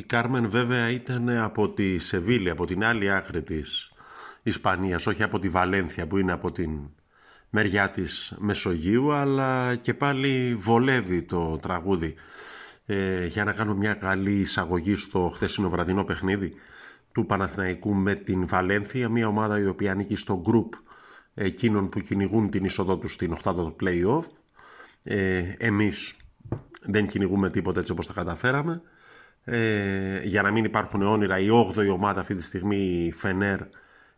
Η Κάρμεν βέβαια ήταν από τη Σεβίλη, από την άλλη άκρη της Ισπανίας, όχι από τη Βαλένθια που είναι από την μεριά της Μεσογείου, αλλά και πάλι βολεύει το τραγούδι. Ε, για να κάνω μια καλή εισαγωγή στο χθεσινό βραδινό παιχνίδι του Παναθηναϊκού με την Βαλένθια, μια ομάδα η οποία ανήκει στο γκρουπ εκείνων που κυνηγούν την είσοδό τους στην οχτάδα του play-off. Ε, εμείς δεν κυνηγούμε τίποτα έτσι όπως τα καταφέραμε ε, για να μην υπάρχουν όνειρα η 8η ομάδα αυτή τη στιγμή η Φενέρ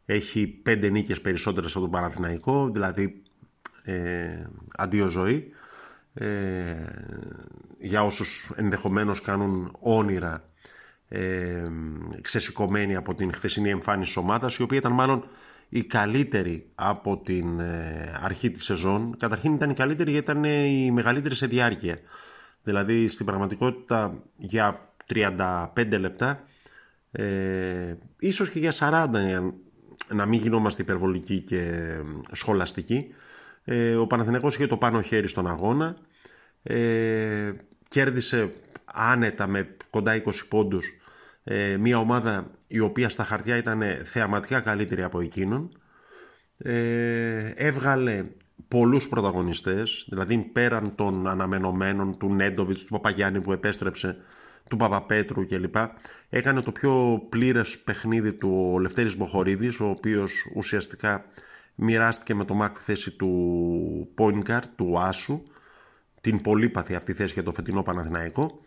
έχει πέντε νίκες περισσότερες από τον Παναθηναϊκό δηλαδή ε, αντίο ζωή. Ε, για όσους ενδεχομένως κάνουν όνειρα ε, ξεσηκωμένοι από την χθεσινή εμφάνιση της ομάδας η οποία ήταν μάλλον η καλύτερη από την ε, αρχή της σεζόν. Καταρχήν ήταν η καλύτερη γιατί ήταν η μεγαλύτερη σε διάρκεια. Δηλαδή στην πραγματικότητα για 35 λεπτά, ε, ίσως και για 40 να μην γινόμαστε υπερβολικοί και σχολαστικοί. Ε, ο Παναθηναϊκός είχε το πάνω χέρι στον αγώνα, ε, κέρδισε άνετα με κοντά 20 πόντους ε, μια ομάδα η οποία στα χαρτιά ήταν θεαματικά καλύτερη από εκείνον. Ε, έβγαλε πολλούς πρωταγωνιστές, δηλαδή πέραν των αναμενωμένων του Νέντοβιτς, του Παπαγιάννη που επέστρεψε του Παπαπέτρου κλπ. Έκανε το πιο πλήρες παιχνίδι του ο Λευτέρης Μποχορίδης, ο οποίος ουσιαστικά μοιράστηκε με το ΜΑΚ θέση του Πόινκαρ, του Άσου, την πολύπαθη αυτή θέση για το φετινό Παναθηναϊκό.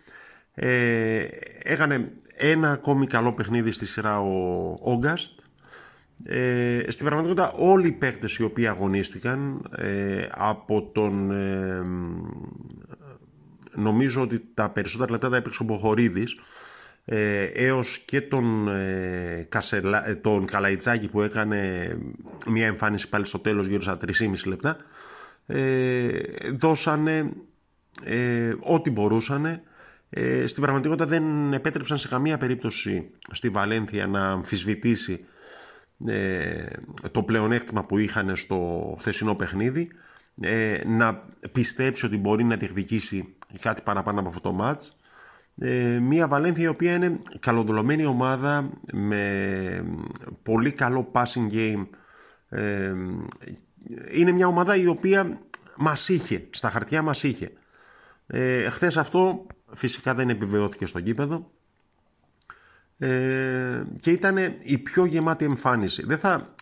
Ε, έκανε ένα ακόμη καλό παιχνίδι στη σειρά ο Όγκαστ. Ε, στην πραγματικότητα όλοι οι παίκτες οι οποίοι αγωνίστηκαν ε, από τον ε, νομίζω ότι τα περισσότερα λεπτά τα έπαιξε ο Μποχορίδης ε, έως και τον, ε, Κασελα, ε, τον Καλαϊτσάκη που έκανε μια εμφάνιση πάλι στο τέλος γύρω στα 3,5 λεπτά. Ε, δώσανε ε, ό,τι μπορούσανε. Ε, στην πραγματικότητα δεν επέτρεψαν σε καμία περίπτωση στη Βαλένθια να αμφισβητήσει ε, το πλεονέκτημα που είχαν στο χθεσινό παιχνίδι ε, να πιστέψει ότι μπορεί να διεκδικήσει κάτι παραπάνω από αυτό το μάτς. Ε, μια Βαλένθια η οποία είναι καλοδουλωμένη ομάδα με πολύ καλό passing game. Ε, είναι μια ομάδα η οποία μας είχε, στα χαρτιά μας είχε. Ε, χθες αυτό φυσικά δεν επιβεβαιώθηκε στο γήπεδο ε, και ήταν η πιο γεμάτη εμφάνιση. Δεν θα,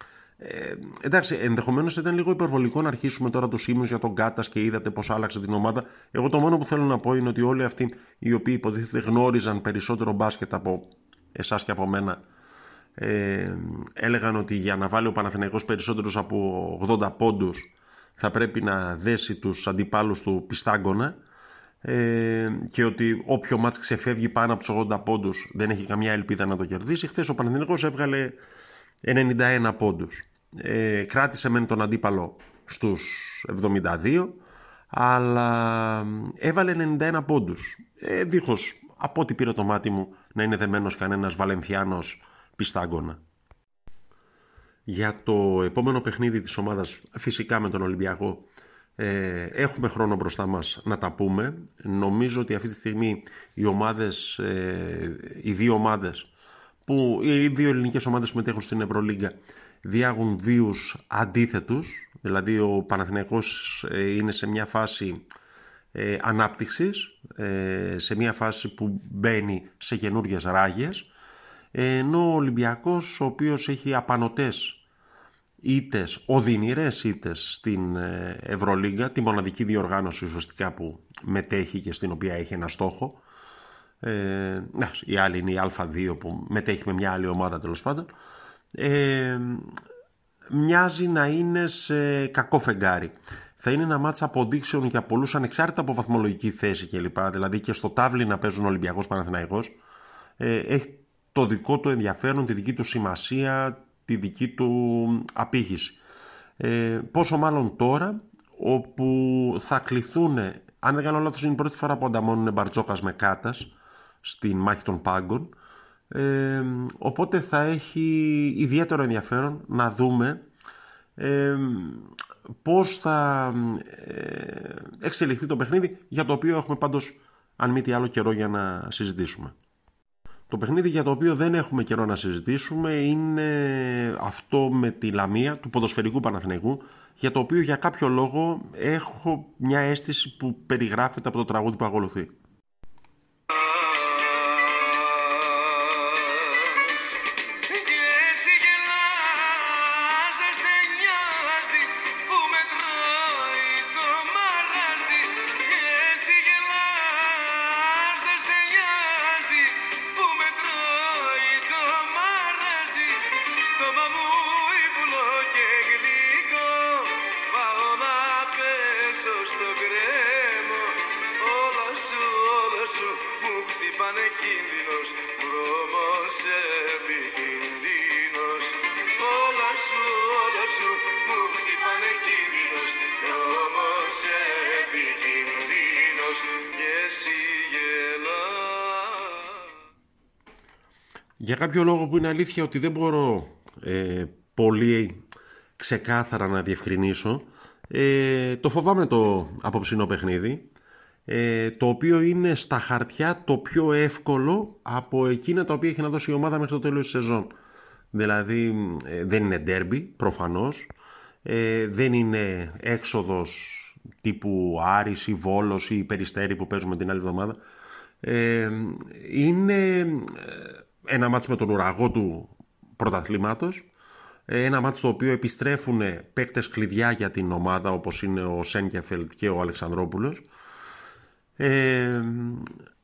ε, εντάξει, ενδεχομένως ήταν λίγο υπερβολικό να αρχίσουμε τώρα του ήμου για τον Κάτας και είδατε πώς άλλαξε την ομάδα. Εγώ το μόνο που θέλω να πω είναι ότι όλοι αυτοί οι οποίοι υποτίθεται γνώριζαν περισσότερο μπάσκετ από εσάς και από μένα ε, έλεγαν ότι για να βάλει ο Παναθηναϊκός περισσότερους από 80 πόντους θα πρέπει να δέσει τους αντιπάλους του πιστάγκωνα ε, και ότι όποιο μάτς ξεφεύγει πάνω από τους 80 πόντους δεν έχει καμιά ελπίδα να το κερδίσει. Χθες ο Παναθηναϊκός έβγαλε 91 πόντους. Ε, κράτησε μεν τον αντίπαλο στους 72 αλλά έβαλε 91 πόντους. Ε, δίχως από ό,τι πήρε το μάτι μου να είναι δεμένος κανένας Βαλενθιάνος πιστάγκωνα. Για το επόμενο παιχνίδι της ομάδας φυσικά με τον Ολυμπιακό ε, έχουμε χρόνο μπροστά μας να τα πούμε. Νομίζω ότι αυτή τη στιγμή οι ομάδες, ε, οι δύο ομάδες που οι δύο ελληνικές ομάδες που μετέχουν στην Ευρωλίγκα διάγουν βίους αντίθετους, δηλαδή ο Παναθηναϊκός ε, είναι σε μια φάση ε, ανάπτυξης, ε, σε μια φάση που μπαίνει σε καινούριε ράγες, ενώ ο Ολυμπιακός, ο οποίος έχει απανοτές ήτες, οδυνηρές ήτες στην ε, Ευρωλίγκα, τη μοναδική διοργάνωση ουσιαστικά που μετέχει και στην οποία έχει ένα στόχο, ε, η άλλη είναι η Α2 που μετέχει με μια άλλη ομάδα τέλος πάντων. Ε, μοιάζει να είναι σε κακό φεγγάρι. Θα είναι ένα μάτσα αποδείξεων για πολλούς ανεξάρτητα από βαθμολογική θέση κλπ. Δηλαδή και στο τάβλι να παίζουν Ολυμπιακός Παναθηναϊκός. Ε, έχει το δικό του ενδιαφέρον, τη δική του σημασία, τη δική του απήχηση. Ε, πόσο μάλλον τώρα όπου θα κληθούν, αν δεν κάνω λάθος είναι η πρώτη φορά που ανταμώνουν Μπαρτζόκας με Κάτας στην μάχη των Πάγκων, ε, οπότε θα έχει ιδιαίτερο ενδιαφέρον να δούμε ε, πώς θα ε, εξελιχθεί το παιχνίδι για το οποίο έχουμε πάντως αν μη τι άλλο καιρό για να συζητήσουμε. Το παιχνίδι για το οποίο δεν έχουμε καιρό να συζητήσουμε είναι αυτό με τη Λαμία του ποδοσφαιρικού Παναθηναϊκού για το οποίο για κάποιο λόγο έχω μια αίσθηση που περιγράφεται από το τραγούδι που ακολουθεί. Για κάποιο λόγο που είναι αλήθεια ότι δεν μπορώ ε, πολύ ξεκάθαρα να διευκρινίσω, ε, το φοβάμαι το απόψινό παιχνίδι, ε, το οποίο είναι στα χαρτιά το πιο εύκολο από εκείνα τα οποία έχει να δώσει η ομάδα μέχρι το τέλος της σεζόν. Δηλαδή ε, δεν είναι ντέρμπι προφανώς, ε, δεν είναι έξοδος τύπου Άρης ή Βόλος ή Περιστέρη που παίζουμε την άλλη εβδομάδα. είναι ένα μάτς με τον ουραγό του πρωταθλήματος, ένα μάτς στο οποίο επιστρέφουν παίκτες κλειδιά για την ομάδα όπως είναι ο Σένκεφελτ και ο Αλεξανδρόπουλος. Ε,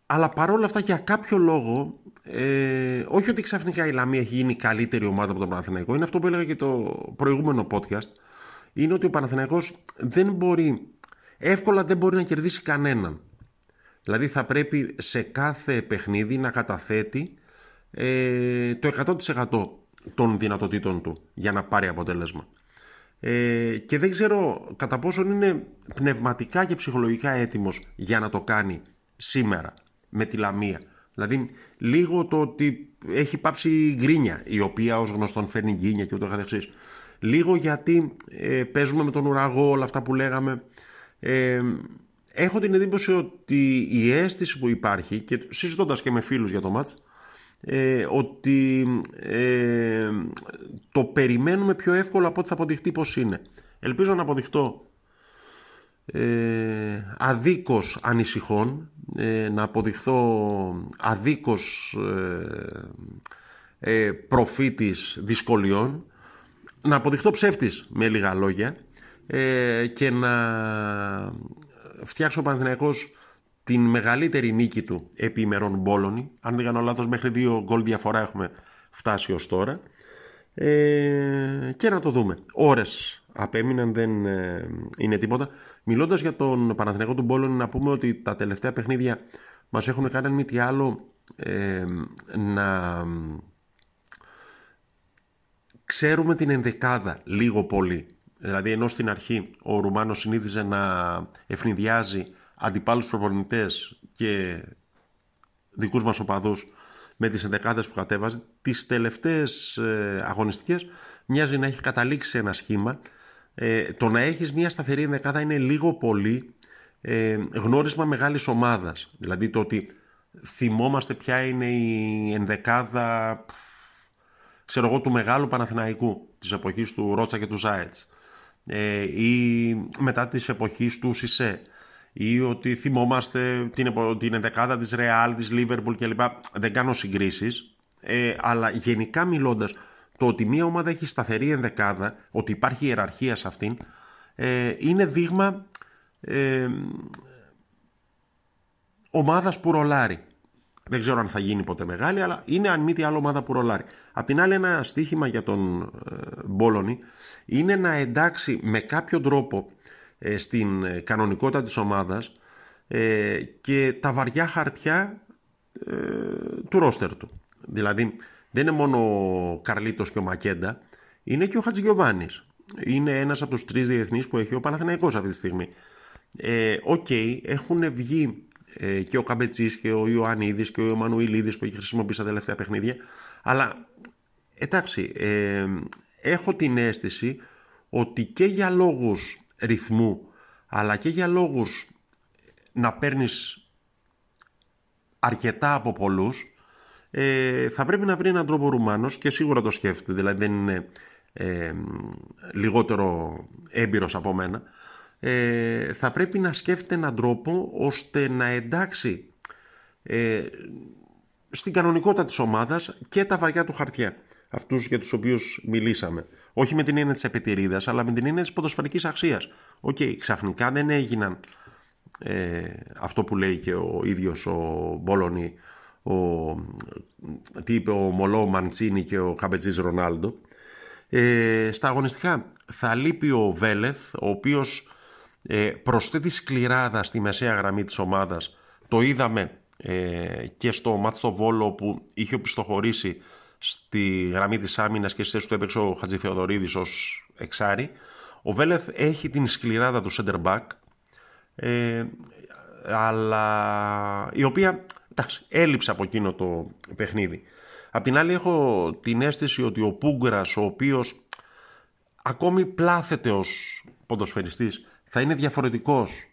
αλλά παρόλα αυτά για κάποιο λόγο ε, όχι ότι ξαφνικά η Λαμία έχει γίνει καλύτερη ομάδα από τον Παναθηναϊκό είναι αυτό που έλεγα και το προηγούμενο podcast είναι ότι ο Παναθηναϊκός δεν μπορεί εύκολα δεν μπορεί να κερδίσει κανέναν. Δηλαδή θα πρέπει σε κάθε παιχνίδι να καταθέτει ε, το 100% των δυνατοτήτων του για να πάρει αποτέλεσμα. Ε, και δεν ξέρω κατά πόσον είναι πνευματικά και ψυχολογικά έτοιμος για να το κάνει σήμερα με τη Λαμία. Δηλαδή λίγο το ότι έχει πάψει γκρίνια η οποία ως γνωστόν φέρνει γκίνια και ούτω καθεξής. Λίγο γιατί ε, παίζουμε με τον ουραγό όλα αυτά που λέγαμε. Ε, έχω την εντύπωση ότι η αίσθηση που υπάρχει και συζητώντας και με φίλους για το μάτς ε, ότι ε, το περιμένουμε πιο εύκολο από ό,τι θα αποδειχτεί πως είναι. Ελπίζω να αποδειχτώ ε, αδίκως ανησυχών, ε, να αποδειχθώ αδίκως ε, ε, προφήτης δυσκολιών, να αποδειχτώ ψεύτης με λίγα λόγια ε, και να φτιάξω ο Παναθηναϊκός την μεγαλύτερη νίκη του επί ημερών Μπόλωνη. Αν δεν κάνω λάθος μέχρι δύο γκολ διαφορά έχουμε φτάσει ως τώρα. Ε, και να το δούμε. Ώρες απέμειναν, δεν ε, είναι τίποτα. Μιλώντας για τον Παναθηναϊκό του Μπόλωνη να πούμε ότι τα τελευταία παιχνίδια μας έχουν κάνει μη τι άλλο ε, να ξέρουμε την ενδεκάδα λίγο πολύ. Δηλαδή ενώ στην αρχή ο Ρουμάνος συνήθιζε να ευνηδιάζει αντιπάλους προπονητές και δικούς μας οπαδούς με τις ενδεκάδες που κατέβαζε, τις τελευταίες ε, αγωνιστικές μοιάζει να έχει καταλήξει ένα σχήμα. Ε, το να έχεις μια σταθερή ενδεκάδα είναι λίγο πολύ ε, γνώρισμα μεγάλης ομάδας. Δηλαδή το ότι θυμόμαστε ποια είναι η ενδεκάδα ξέρω εγώ, του μεγάλου Παναθηναϊκού της εποχής του Ρότσα και του Ζάετς ε, ή μετά της εποχής του Σισε ή ότι θυμόμαστε την, την ενδεκάδα της Ρεάλ, της Λίβερπουλ κλπ. Δεν κάνω συγκρίσεις, ε, αλλά γενικά μιλώντας, το ότι μια ομάδα έχει σταθερή ενδεκάδα, ότι υπάρχει ιεραρχία σε αυτήν, ε, είναι δείγμα ε, ομάδας που ρολάρει. Δεν ξέρω αν θα γίνει ποτέ μεγάλη, αλλά είναι αν μη τι άλλο ομάδα που ρολάρει. Απ' την άλλη ένα στίχημα για τον ε, Μπόλωνη είναι να εντάξει με κάποιο τρόπο ε, στην ε, κανονικότητα της ομάδας ε, και τα βαριά χαρτιά του ρόστερ του. Δηλαδή δεν είναι μόνο ο Καρλίτος και ο Μακέντα, είναι και ο Χατζηγιοβάνης. Είναι ένας από τους τρεις διεθνείς που έχει ο Παναθηναϊκός αυτή τη στιγμή. Ε, ok, okay, έχουν βγει ε, και ο Καμπετσής και ο Ιωαννίδης και ο Μανουηλίδης που έχει χρησιμοποιήσει τα τελευταία παιχνίδια, αλλά εντάξει, ε, έχω την αίσθηση ότι και για λόγους ρυθμού αλλά και για λόγους να παίρνεις αρκετά από πολλούς ε, θα πρέπει να βρει έναν τρόπο Ρουμάνος και σίγουρα το σκέφτεται, δηλαδή δεν είναι ε, λιγότερο έμπειρος από μένα. Ε, θα πρέπει να σκέφτεται έναν τρόπο ώστε να εντάξει ε, στην κανονικότητα της ομάδας και τα βαριά του χαρτιά αυτούς για τους οποίους μιλήσαμε. Όχι με την έννοια της επετηρίδας αλλά με την έννοια της ποδοσφαιρικής αξίας. Ok, okay, ξαφνικά δεν έγιναν ε, αυτό που λέει και ο ίδιος ο Μπόλωνη ο, τι είπε ο Μολό Μαντσίνη και ο Χαμπετζής Ρονάλντο. Ε, στα αγωνιστικά θα λείπει ο Βέλεθ ο οποίος ε, προσθέτει σκληράδα στη μεσαία γραμμή της ομάδας. Το είδαμε ε, και στο μάτς στο Βόλο που είχε οπισθοχωρήσει στη γραμμή της άμυνας και στη θέση του έπαιξε ο Χατζηθεοδωρίδης ως εξάρι ο Βέλεθ έχει την σκληράδα του center back, ε, αλλά η οποία εντάξει, έλειψε από εκείνο το παιχνίδι. Απ' την άλλη έχω την αίσθηση ότι ο Πούγκρας, ο οποίος ακόμη πλάθεται ως ποδοσφαιριστής, θα είναι διαφορετικός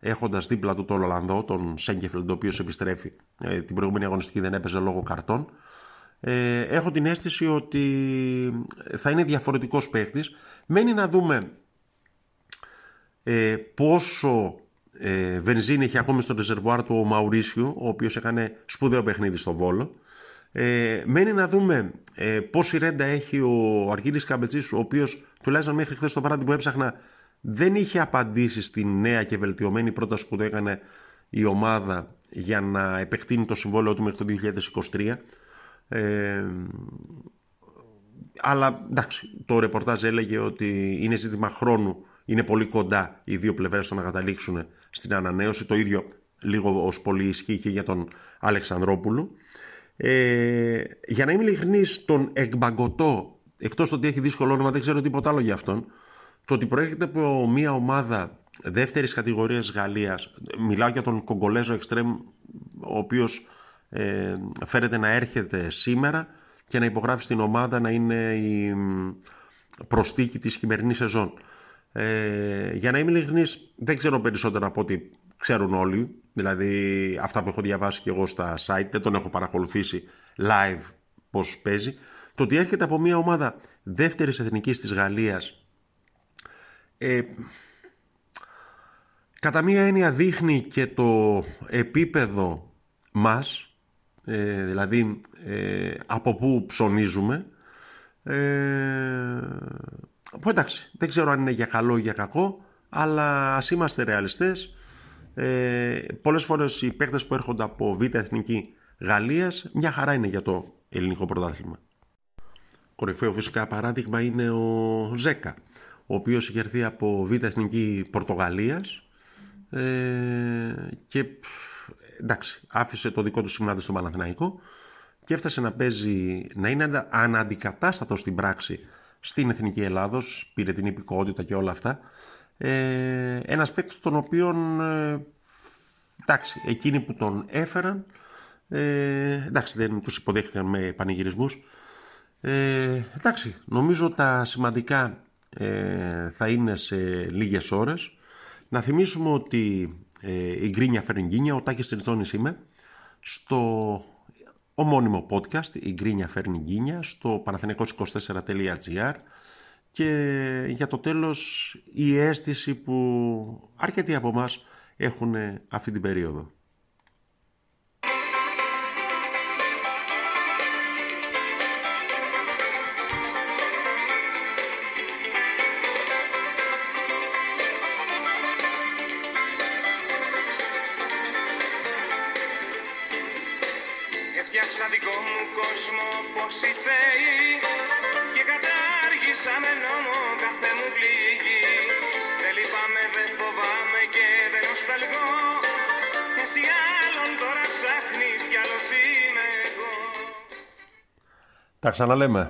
έχοντας δίπλα του τον Ολλανδό, τον Σέγκεφελντ, ο οποίος επιστρέφει. Ε, την προηγούμενη αγωνιστική δεν έπαιζε λόγω καρτών. Ε, έχω την αίσθηση ότι θα είναι διαφορετικός παίχτης. Μένει να δούμε ε, πόσο ε, βενζίνη έχει ακόμη στο ρεζερβουάρ του ο Μαουρίσιου, ο οποίος έκανε σπουδαίο παιχνίδι στο Βόλο. Ε, μένει να δούμε ε, πόση ρέντα έχει ο Αργύρης Καμπετσής, ο οποίος τουλάχιστον μέχρι χθες το βράδυ που έψαχνα δεν είχε απαντήσει στη νέα και βελτιωμένη πρόταση που το έκανε η ομάδα για να επεκτείνει το συμβόλαιο του μέχρι το 2023. Ε, αλλά εντάξει, το ρεπορτάζ έλεγε ότι είναι ζήτημα χρόνου, είναι πολύ κοντά οι δύο πλευρές στο να καταλήξουν στην ανανέωση. Το ίδιο λίγο ως πολύ ισχύει και για τον Αλεξανδρόπουλο. Ε, για να είμαι ειλικρινής, τον Εκμπαγκωτό, εκτός ότι έχει δύσκολο όνομα, δεν ξέρω τίποτα άλλο για αυτόν, το ότι προέρχεται από μια ομάδα δεύτερης κατηγορίας Γαλλίας, μιλάω για τον Κογκολέζο Εξτρέμ, ο οποίος ε, φέρεται να έρχεται σήμερα και να υπογράφει στην ομάδα να είναι η προστίκη της χειμερινής σεζόν. Ε, για να είμαι ειλικρινής, δεν ξέρω περισσότερα από ό,τι ξέρουν όλοι. Δηλαδή αυτά που έχω διαβάσει και εγώ στα site, δεν τον έχω παρακολουθήσει live πώς παίζει. Το ότι έρχεται από μια ομάδα δεύτερης εθνικής της Γαλλίας ε, κατά μία έννοια δείχνει και το επίπεδο μας ε, δηλαδή ε, από πού ψωνίζουμε. Ε, που εντάξει δεν ξέρω αν είναι για καλό ή για κακό αλλά ας είμαστε ρεαλιστές. Ε, πολλές φορές οι παίκτες που έρχονται από Β' Εθνική Γαλλίας μια χαρά είναι για το ελληνικό πρωτάθλημα. Κορυφαίο φυσικά παράδειγμα είναι ο Ζέκα ο οποίος είχε έρθει από Β' Εθνική Πορτογαλίας ε, και εντάξει, άφησε το δικό του σημάδι στο Παναθηναϊκό και έφτασε να παίζει, να είναι αναντικατάστατος στην πράξη στην Εθνική Ελλάδος, πήρε την υπηκότητα και όλα αυτά. Ε, ένας παίκτης τον οποίον, ε, εντάξει, εκείνοι που τον έφεραν, ε, εντάξει, δεν τους υποδέχτηκαν με πανηγυρισμούς. Ε, εντάξει, νομίζω τα σημαντικά ε, θα είναι σε λίγες ώρες. Να θυμίσουμε ότι ε, η Γκρίνια φέρνει γκίνια, ο Τάκης Τριτζόνης είμαι, στο ομώνυμο podcast, η Γκρίνια φέρνει γκίνια, στο παναθηναίκος24.gr και για το τέλος η αίσθηση που αρκετοί από εμάς έχουν αυτή την περίοδο. Έφτιαξα δικό μου κόσμο πως η θεοί Και κατάργησα με νόμο κάθε μου πληγή. Δεν λυπάμαι, δεν φοβάμαι και δεν νοσταλγώ. Εσύ άλλον τώρα ψάχνεις κι άλλος είμαι εγώ. Τα ξαναλέμε.